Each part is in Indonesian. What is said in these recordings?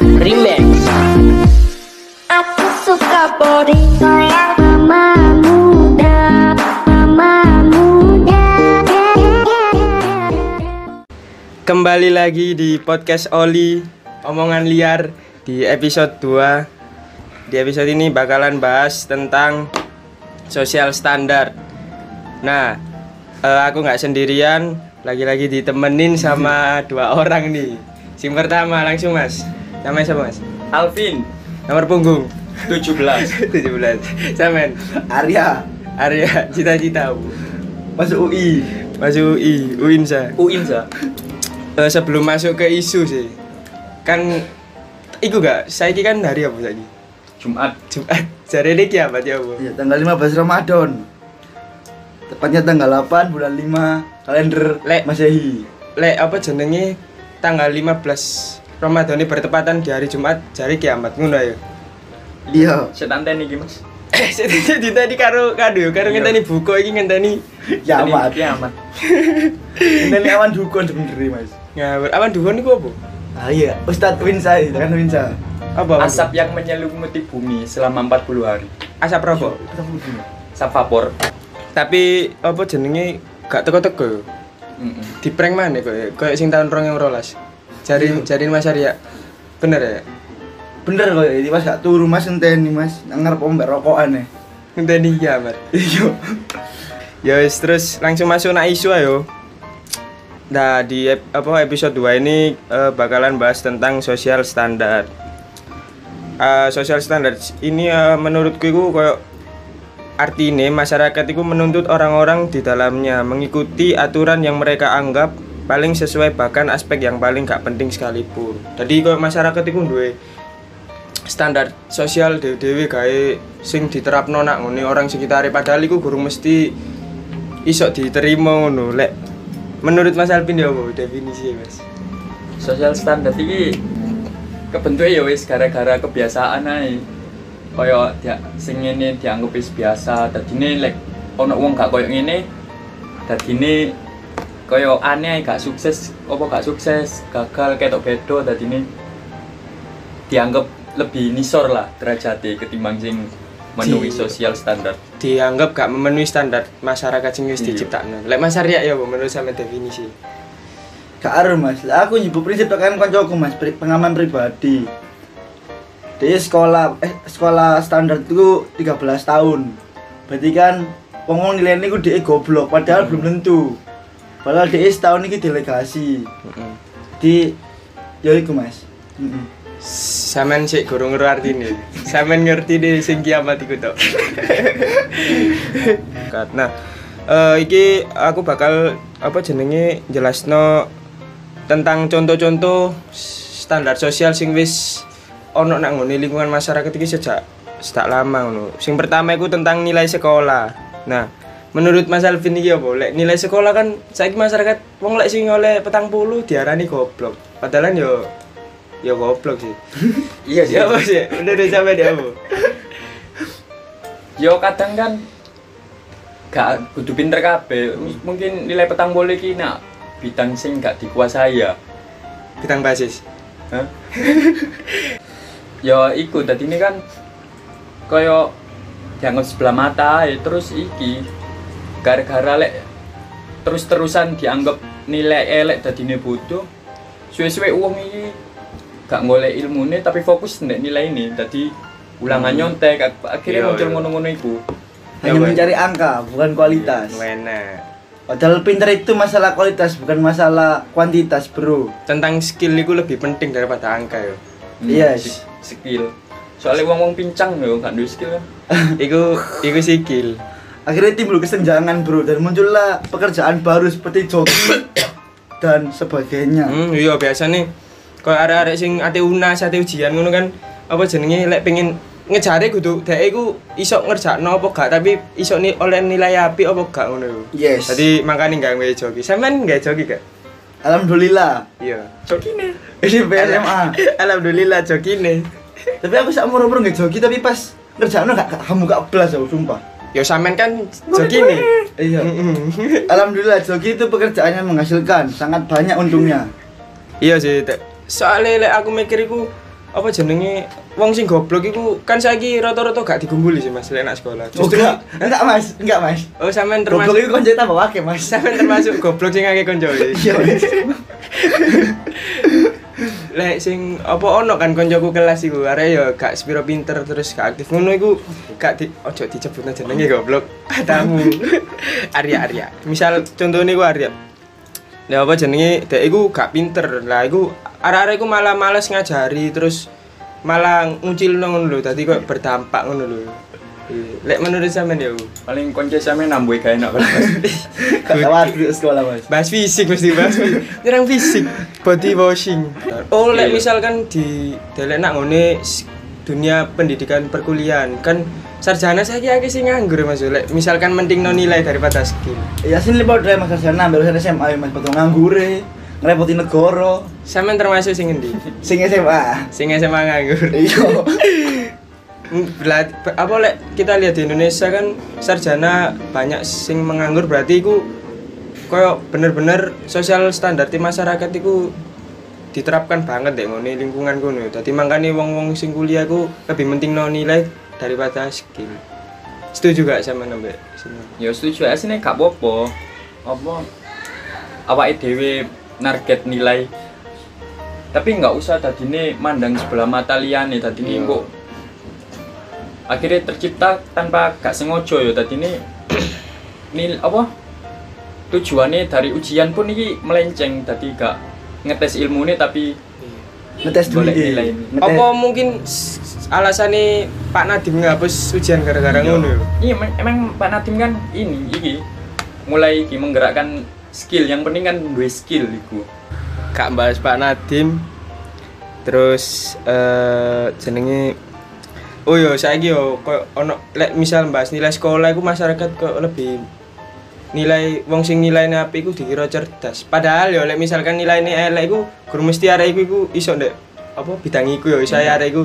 Remix. Aku suka body Mama muda Mama muda. Kembali lagi di podcast Oli Omongan liar di episode 2 Di episode ini bakalan bahas tentang Social standar. Nah, eh, aku nggak sendirian Lagi-lagi ditemenin sama dua orang nih. Yang pertama langsung mas Namanya siapa mas? Alvin. Nomor punggung? 17 17 Samen Arya. Arya. Cita-cita masuk UI Masuk UI, UINSA Uinza Eh, sebelum masuk ke isu sih kan iku gak? Saya kan hari apa tadi Jumat. Jumat. Jari ini kiamat ya bu? Ya, tanggal 15 Ramadan. Tepatnya tanggal 8 bulan 5 kalender Lek. Masehi. Lek apa jenenge tanggal 15 Ramadan ini bertepatan di hari Jumat jari kiamat. Ngono ya iya. Setan teni iki Mas. Jadi tadi karo kado ya karo Iya. ngenteni buku iki ngenteni kiamat. Kiamat. Ini awan dukun sebenernya mas. Ngawur. Awan duhon iku apa? Ah iya. Ustadz Winsa kan Winsa. Apa Asap yang menyelimuti bumi selama 40 hari. Asap rokok? Asap vapor. Tapi apa jenenge? Gak teko-teko Mm-mm. di prank mana kok ya? Kayak sing tahun 2012 jari Iya. jari Mas Arya bener ya bener kok ini mas gak turu mas ngenteni mas ngarep ombak rokokan ya ngenteni kiamat iya Ya wis terus langsung masuk na isu ayo. Nah di ep- apa episode 2 ini eh, bakalan bahas tentang sosial standar. Eh, sosial standar ini eh, menurutku itu kayak artinya masyarakat itu menuntut orang-orang di dalamnya mengikuti aturan yang mereka anggap paling sesuai bahkan aspek yang paling gak penting sekalipun. Jadi kayak masyarakat itu duwe standar sosial dewe-dewe gawe sing diterapno nak ngene orang sekitar. Padahal iku gurung mesti iso diterima ngono. Menurut Mas Alvin ya apa definisi Mas? Sosial standar iki kebentuknya ya wis gara-gara kebiasaan ae. Kaya dia sing ngene dianggap wis biasa. Dadine lek ono wong gak koyo ngene dadine kaya aneh gak sukses apa gak sukses gagal ketok bedo dadine dianggap lebih nisor lah derajatnya ketimbang sing memenuhi Di- sosial standar. dianggap gak memenuhi standar masyarakat sing wis Iya. diciptakno. Lek Mas Arya ya menurut sama definisi. Gak aru mas. Lah, aku nyebut prinsip tekan koncoku mas. Pengaman pribadi. Di sekolah eh sekolah standar itu 13 tahun. Berarti kan wong nilai ini dia goblok padahal belum tentu padahal dia setahun ini delegasi Heeh. di ya iku mas. Saman sik gurung ngerti artine. Saman ngerti deh sing kiamat iku tok. Nah, eh iki aku bakal apa jenenge jelasno tentang contoh-contoh standar sosial sing wis ono nang ngene lingkungan masyarakat iki sejak sejak lama ngono. Sing pertama iku tentang nilai sekolah. Nah, menurut Mas Alvin iki apa? Lek nilai sekolah kan saiki masyarakat wong lek sing oleh petang puluh diarani goblok. Padahal yo yo goblok sih. iya sih Ya apa sih? Udah udah sampai dia apa? yo kadang kan gak kudu pinter kabeh mungkin nilai petang boleh ki nak bidang sing gak dikuasai ya Bintang basis. Hah? yo iku tadi ini kan koyo dianggap sebelah mata ae. terus iki gara-gara lek terus-terusan dianggap nilai elek tadi ini bodoh suwe-suwe uang ini gak ngoleh ilmune tapi fokus nek nilai ini tadi ulangan nyontek ak- akhirnya Iya, muncul iya. ngono-ngono iku hanya Ya, mencari angka bukan kualitas Wena. padahal pinter itu masalah kualitas bukan masalah kuantitas bro Tentang skill itu lebih penting daripada angka ya. Yes. s- skill soalnya wong wong pincang yo gak duwe skill kan Iku iku skill. Akhirnya timbul kesenjangan bro dan muncullah pekerjaan baru seperti joki dan sebagainya Hmm, iya biasa nih. Kalau ada-ada sing ate unas, ate ujian ngono kan apa jenenge lek pengen ngejare kudu dhek iku iso ngerjakno apa gak tapi iso ni oleh nilai api apa gak ngono yes Jadi makanya nggak gawe joki. Sampean nggak joki gak? alhamdulillah Iya. joki nih ini SMA Alhamdulillah joki nih. tapi aku sak umur nggak joki tapi pas ngerjain gak gak- kamu gak belas aku sumpah Yo sampean kan joki nih. iya alhamdulillah joki itu pekerjaan yang menghasilkan sangat banyak untungnya Iya sih. Te- Soalnya lek aku mikir iku apa jenenge wong sing goblok iku kan saiki rata-rata gak digumbuli sih Mas lek nak sekolah. Oh, enggak, enggak mas, enggak mas. oh sampean Goblok termasuk itu konco tambah wake mas. sampean termasuk goblok sing akeh konco. Iya. Lek sing apa ono kan koncoku kelas iku arek ya gak sepiro pinter terus gak aktif ngono iku gak di ojo disebutna jenenge goblok. Tamu. Arya Arya. Misal contohnya iku Arya. Ya apa jenenge dek iku gak pinter. Lah iku arek-arek iku malah males ngajari terus malah ngucilno ngono lho. Dadi kok berdampak ngono lho. Lek menurut sampean ya. Paling konco sampe nambah gak enak Mas. Gak tawar di sekolah mas. bahas fisik mesti bahas fisik. nyerang fisik body washing. Oh lek Iya. misalkan di delek nak ngene s- dunia pendidikan perkuliahan kan sarjana saya akeh sing nganggur Mas. Lek misalkan mending no nilai daripada skill. Ya sini lipat dari mas Sarjana, baru SMA ya mas, potong nganggure, ngerepotin negara, sampean termasuk sing endi? Sing SMA. sing SMA nganggur. Iya. Belat, apa lek kita lihat di Indonesia kan sarjana banyak sing menganggur berarti iku koyo bener-bener sosial standar di masyarakat iku diterapkan banget deh ngene lingkungan kono. Dadi mangkane wong-wong sing kuliah ku lebih penting no nilai daripada skill. Setuju gak sama nambah sini? ya setuju aja sih gak apa-apa apa awake dhewe narget nilai tapi nggak usah tadine mandang sebelah mata liyane tadine Iya. kok akhirnya tercipta tanpa gak sengaja ya tadine nil apa tujuannya dari ujian pun ini melenceng tadi gak ngetes ilmu tapi Ngetes dulu Boleh nilai ini. Ngetes. Apa mungkin alasannya Pak Nadiem ngapus ujian gara-gara ngono ya? iya emang, emang Pak Nadim kan ini iki mulai iki menggerakkan skill yang penting kan dua skill iku Kak bahas Pak Nadim terus eh jenenge oh yo saiki yo koyo ono lek misal bahas nilai sekolah iku masyarakat kok lebih nilai wong sing nilaine apik iku dikira cerdas. Padahal yo lek misalkan nilaine elek iku guru mesti arek iku iku iso ndek apa bidang iku yo iso arek iku.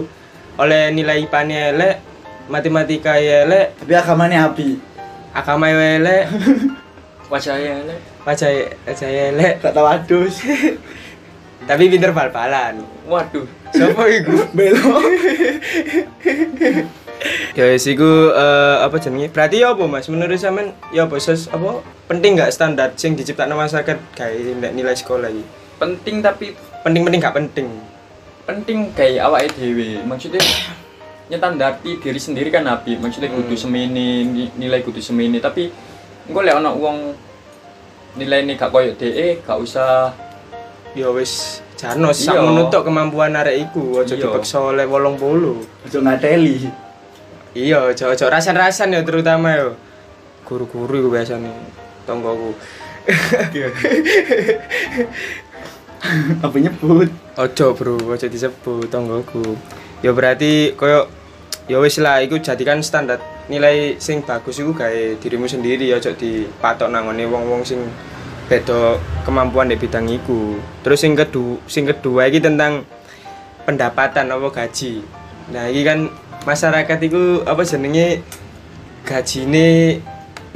Oleh nilai IPA-ne elek matematika elek. Tapi agamanya api. agama yo elek. Wajahnya le wajah wajah elek. Gak tahu adus. tapi pinter bal-balan. Waduh. Sopo iku? Belo. Ya wis iku eh, apa jenenge? Berarti ya apa Mas? Menurut sampean ya apa sos apa penting nggak standar sing diciptakno masyarakat kayak nilai sekolah iki? penting tapi Penting-penting gak penting. penting kayak awake dhewe maksudnya nyetandarti diri sendiri kan api maksudnya Hmm. kudu semene ni- nilai kudu semene tapi engko lek ana wong nilai ini gak koyo DE gak usah Ya wis jarno sak Iya. menutuk kemampuan arek iku aja Iya. dipaksa oleh 80. Ojo ngateli. Iya, ojo-ojo rasan-rasan ya terutama ya. Guru-guru iku biasane tonggoku. Apa nyebut? Ojo bro, ojo disebut tonggoku. Ya berarti koyo ya wis lah iku jadikan standar nilai sing bagus iku gawe dirimu sendiri ojo dipatok nangone wong-wong sing beda kemampuan di bidang iku. Terus sing kedua, sing kedua iki tentang pendapatan apa gaji. Nah, iki kan masyarakat iku apa jenenge gajine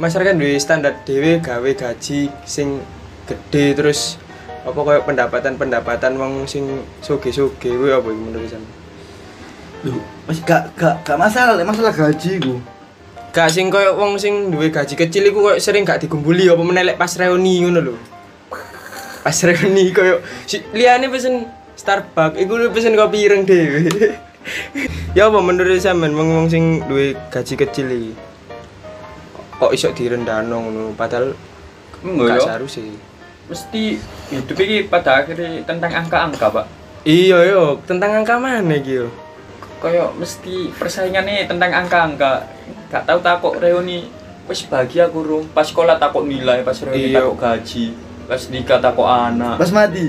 masyarakat duwe standar dhewe gawe gaji sing gede terus apa kayak pendapatan-pendapatan wong sing soge-soge kuwi apa iki menurut sampean? Duh, masih gak gak gak masalah, masalah gaji ku. Gak sing koyo wong sing duwe gaji kecil iku koyo sering gak digumbuli apa menelek pas reuni ngono lho. Pas reuni koyo si, liyane pesen Starbucks iku lu pesen kopi ireng dhewe. ya apa menurut sampean wong wong sing duwe gaji kecil iki? Kok iso direndano ngono padahal enggak seharusnya. mesti hidup ini pada akhirnya tentang angka-angka pak Iya yo, tentang angka mana yo? koyo mesti persaingannya tentang angka-angka gak tahu takut reuni wis bahagia kurung pas sekolah takut nilai pas reuni Iya. takut gaji pas nikah takut anak Pas mati.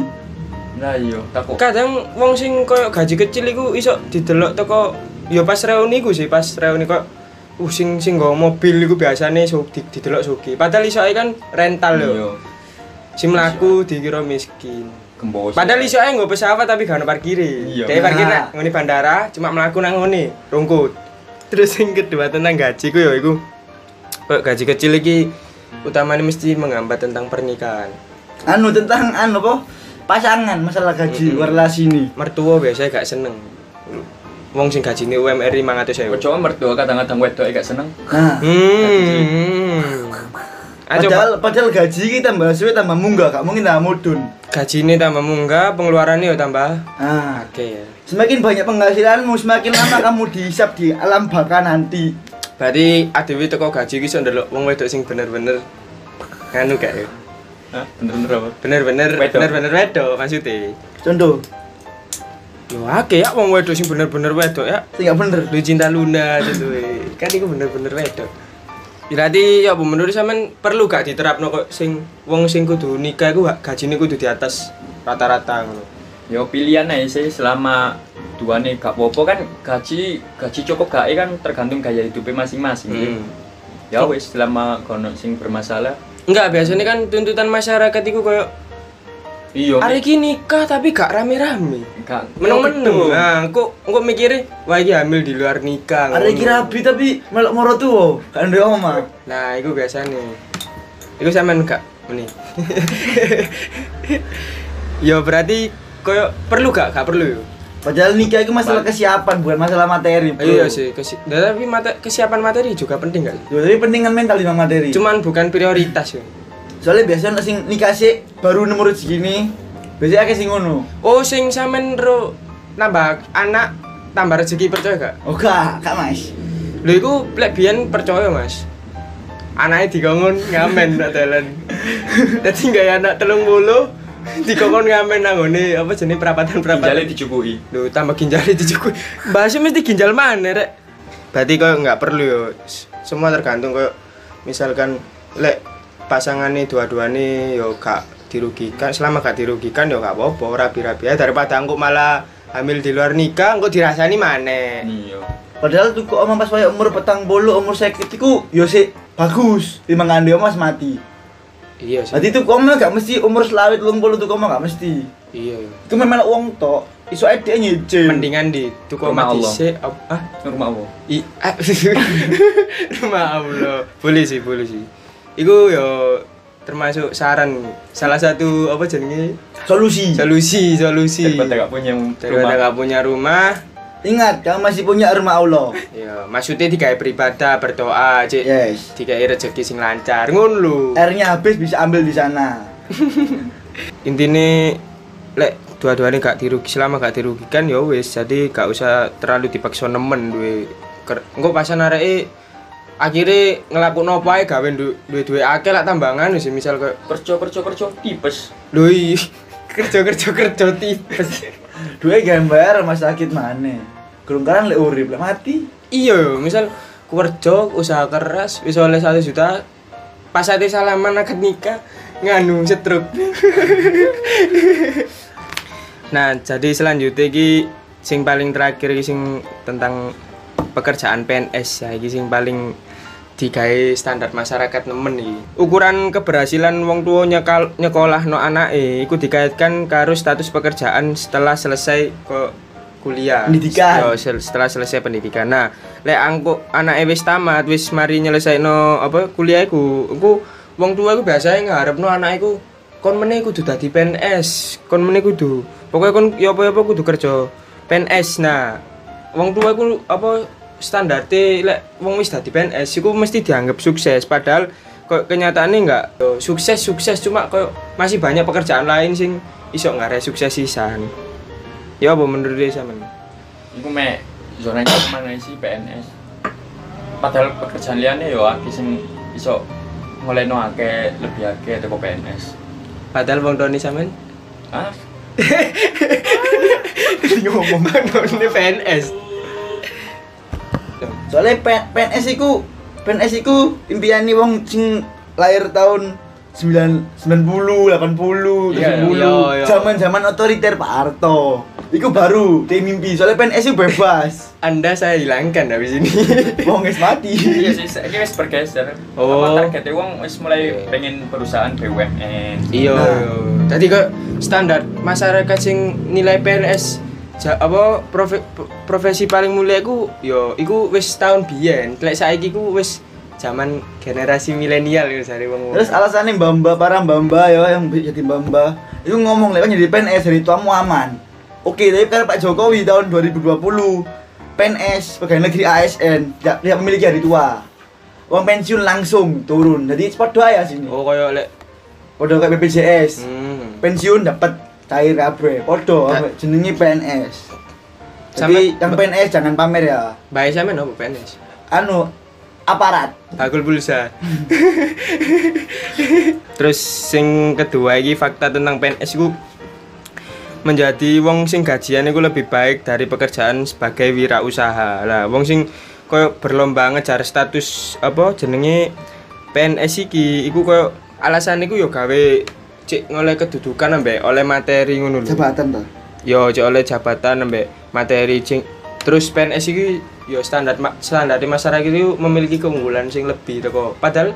Nah iya takut. Kadang wong sing koyo gaji kecil iku iso didelok teko ya pas reuni ku sih pas reuni kok uh sing sing nggawa mobil iku biasane so, di, didelok suki padahal iso kan rental yo iya. Sing mlaku dikira miskin. Gembos. Padahal iso ae nggo pesawat tapi gak ono parkire. Iya. Dhewe parkir Nah. nang ngene bandara cuma mlaku nang ngene rungkut. Terus sing kedua tentang gaji ku ya iku koyo gaji kecil iki utamanya mesti menghambat tentang pernikahan. Anu tentang anu apa? Pasangan masalah gaji Mm-mm. relasi ini. mertua biasanya gak seneng wong sing gajine UMR 500.000. Ojo mertua kadang-kadang wedok gak seneng. Nah, Hmm. Ayo padahal padahal gaji kita tambah suwe tambah munggah, gak mungkin tambah mudun. gajine tambah munggah, pengeluarannya ya tambah Nah, Oke ya. semakin banyak penghasilanmu, semakin lama kamu dihisap di alam baka nanti. Berarti adewe teko gaji iso ndelok wong wedok sing bener-bener nganu gak ya? Hah? Bener-bener apa? Bener-bener bener-bener wedok maksudnya. Contoh, Yo akeh ya wong wedok sing bener-bener wedok ya. sing gak bener. Lu cinta Luna gitu. eh. Kan iku bener-bener wedok. Berarti ya bu menurut sampean perlu gak diterapno kok sing wong sing kudu nikah iku gajine kudu di atas rata-rata ngono. Yo pilihan aja sih selama dua nih gak popo kan gaji gaji cukup gak kan tergantung gaya hidupnya masing-masing. Hmm. Ya wes selama kono sing bermasalah. Enggak, biasanya kan tuntutan masyarakat iku koyo Iya. hari iki nikah tapi gak rame-rame. gak Meneng-meneng. Nah, kok kok mikirnya wah iki hamil di luar nikah. Ada ngono. iki rabi tapi melok moro tuwa, gak ndek omah. Nah, itu biasanya. Itu sampean gak meni. ya berarti koyo perlu gak? Gak perlu yo. Padahal nikah itu masalah kesiapan, bukan masalah materi. Bro. Iya sih, kesi Nah, tapi mata kesiapan materi juga penting kan? Yo, tapi penting kan mental di materi. Cuman bukan prioritas ya. Soalnya biasanya sing nikah sih baru nomor segini, biasanya akeh sing ngono. Oh, sing sampean ro nambah anak tambah rezeki percaya gak? Oh gak, gak mas. Lho iku plek biyen percaya, Mas. Anaknya dikongkon ngamen nak dalan. Dadi gawe anak 30 dikongkon ngamen nang ngene apa jenenge perapatan-perapatan. Ginjalnya dicukui. Lho, tambah ginjalnya dicukui. Bahasnya mesti ginjal mana, Rek? Berarti kok nggak perlu yo. Semua tergantung kok misalkan lek pasangannya dua-duanya yo gak dirugikan, selama gak dirugikan yo gak apa-apa, rapi-rapi aja daripada engko malah hamil di luar nikah, engko dirasani mana? Iya. Padahal tuh kok omah pas waya umur petang bolu umur sakit iku yo sih bagus. Timbang ngandi omah mas mati. Iya sih. Berarti tuh omah gak mesti umur selawit lung bolu tuh omah gak mesti. Iya. Itu memang uang tok. Iso ae dia nyicil. Mendingan di tuku Rumah Allah. Ah, Rumah Allah. I, ah, rumah Allah. Boleh sih, boleh sih. Iku yo termasuk saran salah satu apa jenenge Solusi. solusi solusi Daripada gak punya daripada rumah. nggak punya rumah Ingat, kamu masih punya rumah Allah. ya maksudnya digawe beribadah berdoa cek Yes. digawe rezeki sing lancar ngono lho Airnya habis bisa ambil di sana. intine lek dua-duanya gak dirugi selama gak dirugikan ya wis jadi gak usah terlalu dipaksa nemen duwe engko pasan areke akhirnya ngelakuin apa ae gawe du- duwe duwe akeh lah tambangan wis misal kayak Kerja kerja kerja tipes. lho i, kerja kerja kerja tipes Dua gambar rumah sakit mana? Kelungkaran lek urip lek mati. iya misal kerja usaha keras wis oleh satu juta pas ate salaman akad nikah nganu setruk nah jadi selanjutnya iki sing paling terakhir iki sing tentang pekerjaan PNS ya iki sing paling digawe standar masyarakat nemen iki. Ukuran keberhasilan wong tua nyekal nyekolah no anake iku dikaitkan karo status pekerjaan setelah selesai ke kuliah. Pendidikan. Setelah selesai pendidikan. Nah lek angko anake wis tamat wis mari nyelesaino apa kuliah iku iku wong tua iku biasanya ngarepno anake iku kon meneh kudu dadi PNS kon meneh kudu pokoknya kon ya apa-apa kudu kerja PNS nah wong tua iku apa standar lek wong wis dadi PNS iku mesti dianggap sukses. Padahal kok kenyataannya enggak. Sukses sukses cuma kok masih banyak pekerjaan lain sing iso nggak sukses sisan. Ya apa menurut dia sama Iku me zona mana sih PNS. Padahal pekerjaan liane yo akeh sing iso ngolehno akeh lebih akeh teko PNS. padahal wong Doni sampean Ah, ngomong Doni PNS Soalnya PNS iku PNS iku impian wong sing lahir tahun 9 90 80 Iya, 70 iya, iya. zaman-zaman otoriter Pak Harto. Iku baru dia mimpi soalnya PNS itu bebas. anda saya hilangkan habis ini Wong wis mati. iya sih, saiki wis bergeser. Oh. Apa targetnya wong wis mulai pengen perusahaan BUMN. iya Nah. tadi kok standar masyarakat sing nilai PNS ja, apa profe- profesi paling mulia iku yo iku wis tahun biyen lek saiki ku wis zaman generasi milenial ya sare wong Terus alasannya mbamba para mbamba ya yang jadi mbamba itu ngomong lewat jadi PNS dari tuamu aman. Oke, tapi kan Pak Jokowi tahun 2020 PNS pegawai negeri ASN tidak tidak memiliki hari tua. Uang pensiun langsung turun. Jadi spot doa ya sini. Oh koyo lek Podo kayak BPJS. hmm. Pensiun dapat cair kabeh. Ambek jenenge PNS. Jadi yang PNS jangan pamer ya. Bae sampean opo PNS? Anu aparat. Bakul pulsa. Terus sing kedua iki fakta tentang PNS ku menjadi wong sing gajian iku lebih baik dari pekerjaan sebagai wirausaha. Lah wong sing koyo berlomba ngejar status apa jenenge PNS iki iku koyo alasan iku yo gawe cek ngoleh kedudukan ambek oleh materi ngono lho. Jabatan toh. yo cek oleh jabatan ambek materi cing terus PNS iki yo standar standar di masyarakat itu memiliki keunggulan sing lebih teko padahal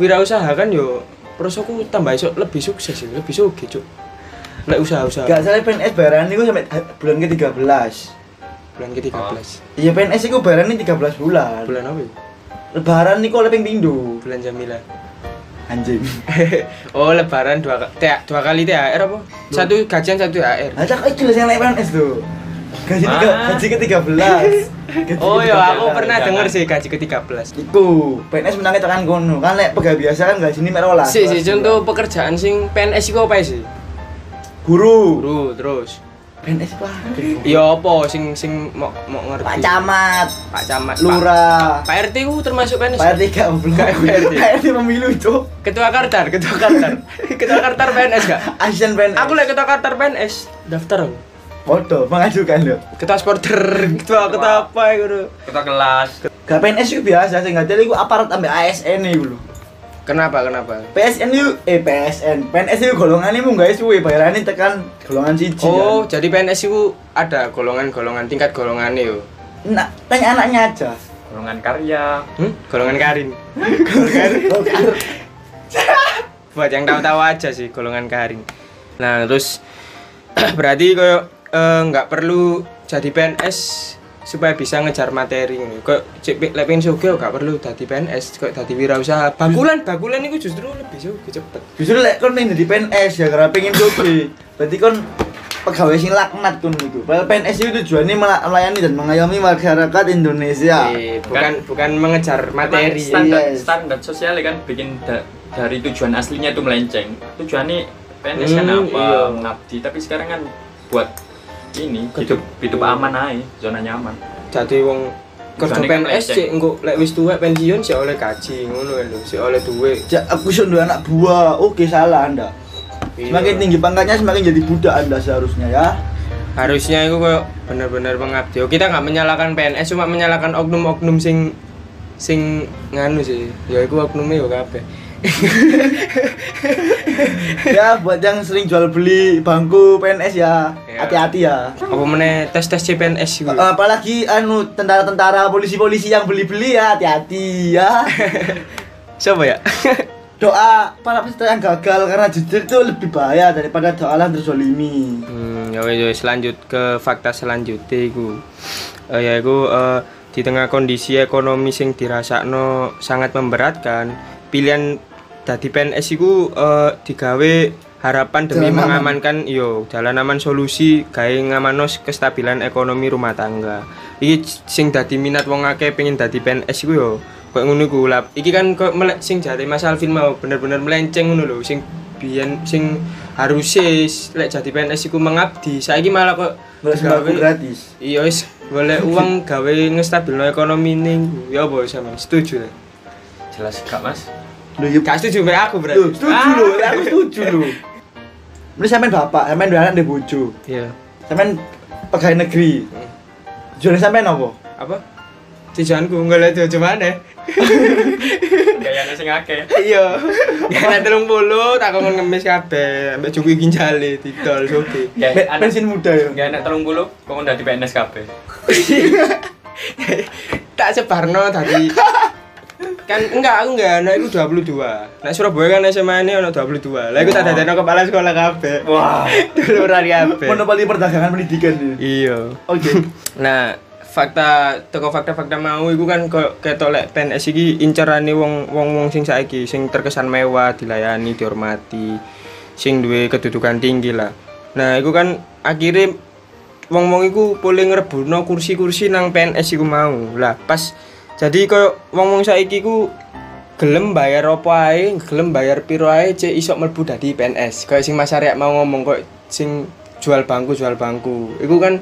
wirausaha kan yo prosoku tambah iso lebih sukses sih lebih sugih cuk lek usaha-usaha Gak salah PNS bayaran niku sampai bulan ke-13. bulan ke-13 Iya PNS iku bayaran 13 bulan. bulan apa ya? Lebaran niku oleh ping pindho. bulan Jamila Anjing. oh lebaran dua tea- dua kali THR apa satu gajian satu THR iki lho sing lek PNS tuh. Gaji tiga, Ah. gaji ke-13. Gaji oh ke-13. ya aku pernah denger sih gaji ke-13 Iku, PNS menangnya tekan kono. Kan lek pegawai biasa kan gaji ini merah lah. sih sih contoh pekerjaan sing PNS iku apa sih guru. guru terus PNS apa? Ya apa sing sing mau mau ngerti. Pak Camat, Pak Camat, Lurah. Pak, Pak RT ku termasuk PNS. Pak RT gak belum. Pak RT. RT pemilu itu. Ketua Kartar, Ketua Kartar. ketua Kartar PNS gak? Asisten PNS. Aku lek Ketua Kartar PNS daftar. aku. foto mengajukan lho. Ketua supporter, ketua ketua apa lho. Kita kelas. Gak PNS itu biasa sih, gak jadi iku aparat ambek ASN iku lho. Kenapa? Kenapa? PSN itu eh PSN, PNS itu golongan ini guys suwe bayarannya tekan golongan siji. Oh, kan. jadi PNS itu ada golongan-golongan tingkat golongannya yo. Nah, tanya anaknya aja. Golongan karya. Hmm? Golongan Karin. Golongan. Buat yang tahu-tahu aja sih golongan Karin. Nah, terus berarti koyo eh, nggak perlu jadi PNS supaya bisa ngejar materi ngono. Kok cek lek pengen sugih gak perlu dadi PNS, kok dadi wirausaha. Bakulan, bakulan itu justru lebih sugih cepet. Justru lek kon ning jadi PNS ya karena pengen suki. Berarti kon pegawai sing laknat kon itu. Padahal PNS itu tujuannya mela- melayani dan mengayomi masyarakat Indonesia. Eh, bukan bukan mengejar materi. Standar Yes. standar sosial kan bikin da- dari tujuan aslinya itu melenceng. Tujuannya PNS kan Hmm, apa? iya. Mengabdi, tapi sekarang kan buat ini hidup hidup aman aja, zona nyaman. Jadi wong kerja PNS sih engko lek wis tuwek pensiun sih oleh gaji ngono lho, sih oleh duit. Ja, aku sudah anak buah. Oke, salah Anda. Semakin tinggi pangkatnya semakin jadi budak Anda seharusnya ya. harusnya itu kayak bener-bener mengabdi Oh, kita nggak menyalahkan PNS cuma menyalahkan oknum-oknum sing sing nganu sih ya itu oknumnya ya kabeh ya buat yang sering jual beli bangku PNS ya Ya. hati-hati ya. Apa meneh tes tes CPNS gitu apalagi anu tentara-tentara polisi-polisi yang beli-beli ya hati-hati ya. Siapa ya? Doa para peserta yang gagal karena jujur itu lebih bahaya daripada doa yang terzolimi. Hmm ya wes lanjut ke fakta selanjutnya iku. Eh, ya iku eh, di tengah kondisi ekonomi sing dirasakno sangat memberatkan pilihan dadi PNS iku eh, digawe harapan demi Jalan aman. mengamankan yo jalan aman solusi gawe ngamano kestabilan ekonomi rumah tangga. Iki sing dadi minat wong akeh pengen dadi PNS iku yo kok ngono iku. Lah iki kan kok melek sing jare Mas Alvin mau bener-bener melenceng ngono lho sing biyen sing harusnya lek jadi PNS iku mengabdi. Saiki malah kok boleh sembako gawe- gratis. Iya wis golek uang gawe ngestabilno ekonomi ning ya apa sama setuju lah Jelas gak mas? Loh, ya, gak setuju mbak aku berarti Loh, setuju Ah. loh, ya aku setuju loh. Ini sampean bapak, sampean dua anak di bojo. iya Sampean pegawai negeri. Tujuan sampean apa? apa tujuanku golek tujuan mana Kayaknya sing akeh. iya gak telung puluh tak kon ngemis kabeh ambek cukup ginjale didol Ya, Be- anak Bensin muda ya. Gak enak telung puluh, kok udah di PNS kabeh. tak sebarno tadi kan enggak aku enggak anak itu 22 nah Surabaya kan SMA ini anak 22 lah aku tak dadekno kepala sekolah kabeh Wah. duluran kabeh Monopoli perdagangan pendidikan ini. iya Oke. Nah, fakta teko fakta-fakta mau iku kan kok ketok lek PNS iki incerane wong wong-wong sing saiki sing terkesan mewah, dilayani, dihormati, sing duwe kedudukan tinggi lah. Nah, iku kan akhirnya wong-wong iku boleh ngrebutno kursi-kursi nang PNS iku mau. Lah pas jadi koyo wong-wong saiki ku gelem bayar apa ae, gelem bayar piro ae cek iso mlebu dadi PNS. Kayak sing Mas Arya mau ngomong kok sing jual bangku jual bangku. Iku kan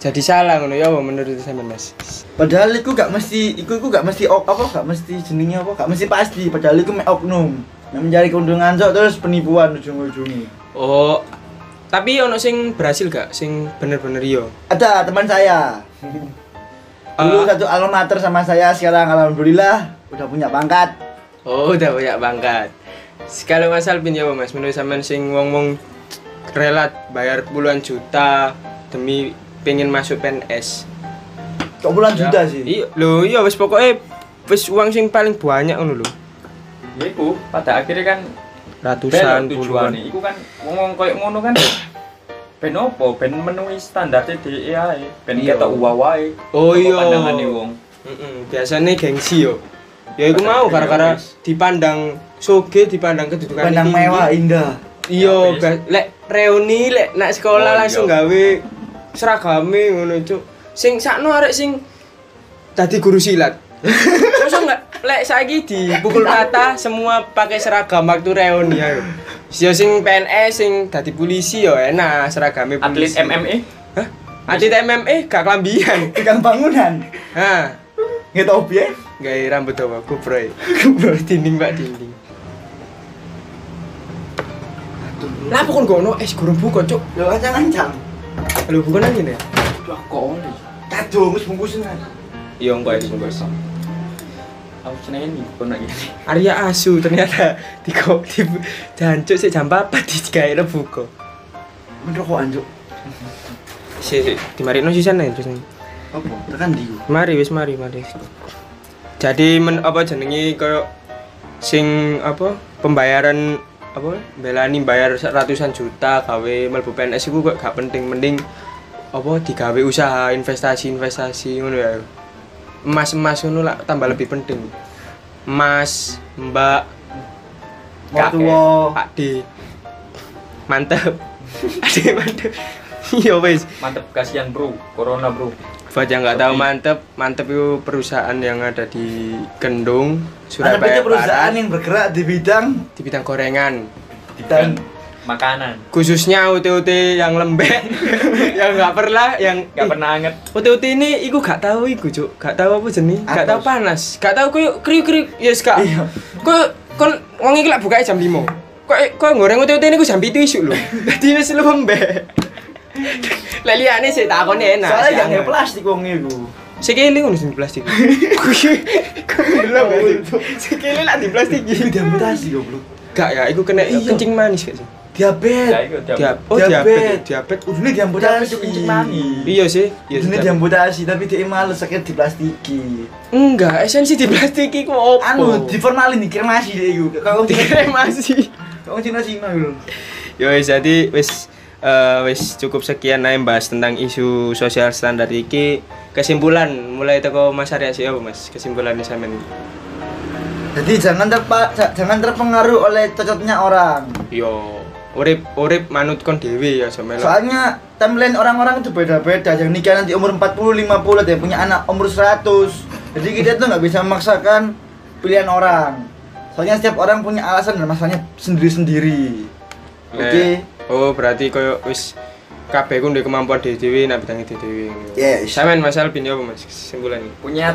jadi salah ngono ya apa menurut sampean Mas? Padahal iku gak mesti, iku iku gak mesti ok apa, gak mesti jenenge apa, gak mesti pasti. Padahal iku mek oknum. Yang mencari keuntungan sok terus penipuan ujung-ujungnya. Oh, tapi ono sing berhasil gak sing bener-bener yo? Ada teman saya. Dulu Ah. satu alma mater sama saya, sekarang alhamdulillah udah punya pangkat. Oh, udah banyak banget. Sekali Mas Alvin ya Mas, menurut sampean sing wong-wong rela bayar puluhan juta demi pengen masuk PNS. Kok bulan Ya. juta sih? Iya, lho iya wis pokoke wis uang sing paling banyak ngono lho. Ya iku pada akhirnya kan Ratusan, puluhan. iku kan ngomong koyo ngono kan ben opo ben menuhi standar DE ae ben Iya. ketok uwa wae Oh iya. pandangane wong Heeh, biasanya gengsi yo. Ya iku Pada mau gara-gara dipandang soge, dipandang kedudukan Pandang tinggi. mewah, indah. Iya, Ya, lek reuni lek nak sekolah Oh, langsung iya. gawe seragame ngono cuk. Sing sakno arek sing dadi guru silat. Masa enggak lek saiki dipukul rata semua pakai seragam waktu reuni ayo. Ya sing PNS sing dadi polisi yo enak seragamnya atlet polisi. MMA Hah? Atlet MMA gak kelambian. Pegang bangunan. Hah. Nggak tahu biar. Gawe rambut dawa kubroy. dinding Pak dinding. Lah apa kon gono es gurung buka cuk. Lo ancang-ancang. Lho bukan nang ngene. Wah, kok oleh Kado, wis bungkusan. Iya engko iki bungkus. Aku seneng ini kok nak gini Arya asu ternyata di kok di jancuk sik jam 4 digawe le buka. Menrokokan, Cuk. Si si dimarino sisan ae terus. Apa? Tekan di. Mari wis mari mari. Jadi men, apa jenenge koyo sing apa pembayaran apa belani bayar ratusan juta gawe mlebu PNS iku kok gak penting mending apa digawe usaha investasi investasi ngono ya emas emas ngono lah tambah lebih penting. Emas mbak Mertua. Pak D. Mantep. Ade mantep. Iya wis. Mantep kasihan bro. Corona bro. Buat yang nggak tahu mantep, mantep itu perusahaan yang ada di Kendung, Ada Surabaya PT perusahaan Barat, yang bergerak di bidang di bidang gorengan. dan makanan Khususnya UT-UT yang lembek, yang nggak pernah, yang gak pernah anget UT-UT ini, iku gak tahu iku cuk, gak tahu apa jenis, gak tahu panas, gak tahu koyo kriuk kriuk, yes kak. Iya. Koyo kon wong iki lak bukanya jam 5 Kok kok goreng UT-UT ini ku jam 7 isuk lho. Dadi wis lembek. Lah liyane sih takone enak. soalnya nge plastik wong iku. Sekele ngono sing plastik. Kok belum ya? Sekele lak di plastik Itu iki. diamputasi goblok. Gak ya, iku kena Iya. kencing manis gak sih? Diabetes. ya itu Diab diab oh diabetes, diabetes. Udune diamputasi. Diabetes kencing manis. Iya sih, iya diamputasi tapi dia males sakit di plastiki. Enggak, esensi di plastik iku opo? Anu, di formalin dikremasi dia iku. Kalau dikremasi. Kalau Cina-Cina iku. Yo wis jadi wis eh, wis cukup sekian ae bahas tentang isu sosial standar iki. Kesimpulan mulai teko Mas Arya sih Mas? Kesimpulannya sampean. Jadi jangan terpa ja- jangan terpengaruh oleh cocoknya orang. Yo urip urip manut kon dhewe ya sampean. Soalnya timeline orang-orang itu beda-beda. Yang nikah nanti umur 40, 50, ada yang punya anak umur 100. Jadi kita tuh nggak bisa memaksakan pilihan orang. Soalnya setiap orang punya alasan dan masalahnya sendiri-sendiri. Oke. Oh, berarti koyo wis kabeh ku ndek kemampuan dhewe nak bidangi dhewe. Yes. Sampean Mas Alvin ya apa Mas kesimpulan ini? punya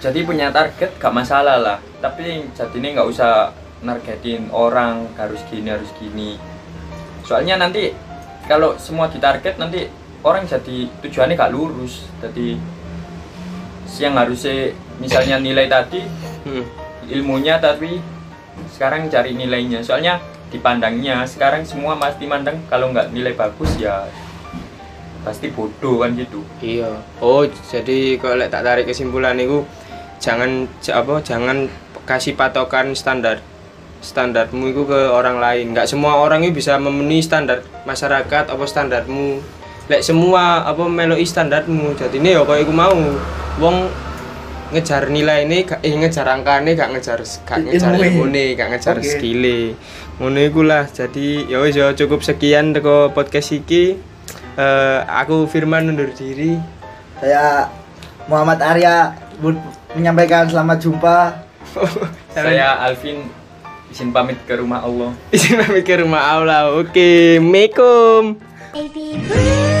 jadi punya target gak masalah lah. Tapi jadinya nggak usah nargetin orang harus gini harus gini. Soalnya nanti kalau semua ditarget nanti orang jadi tujuannya gak lurus. Jadi yang harusnya misalnya nilai tadi Hmm. ilmunya tapi sekarang cari nilainya. Soalnya dipandangnya sekarang semua pasti mandang kalau nggak nilai bagus ya pasti bodoh kan gitu. Iya. Oh, jadi kalau tak tarik kesimpulan itu jangan apa jangan kasih patokan standar standarmu itu ke orang lain. Nggak semua orang itu bisa memenuhi standar masyarakat apa standarmu. Lek semua apa meloi standarmu. Jadi ini ya kok iku mau wong ngejar nilai ini gak eh, ngejar angkane gak ngejar gak ngejar ilmune gak ngejar Oke. skille ngono iku lah jadi ya wis ya cukup sekian teko podcast iki Eh, aku Firman undur diri. Saya Muhammad Arya menyampaikan selamat jumpa. Saya Alvin izin pamit ke rumah Allah. Izin pamit ke rumah Allah. Oke. Baby blue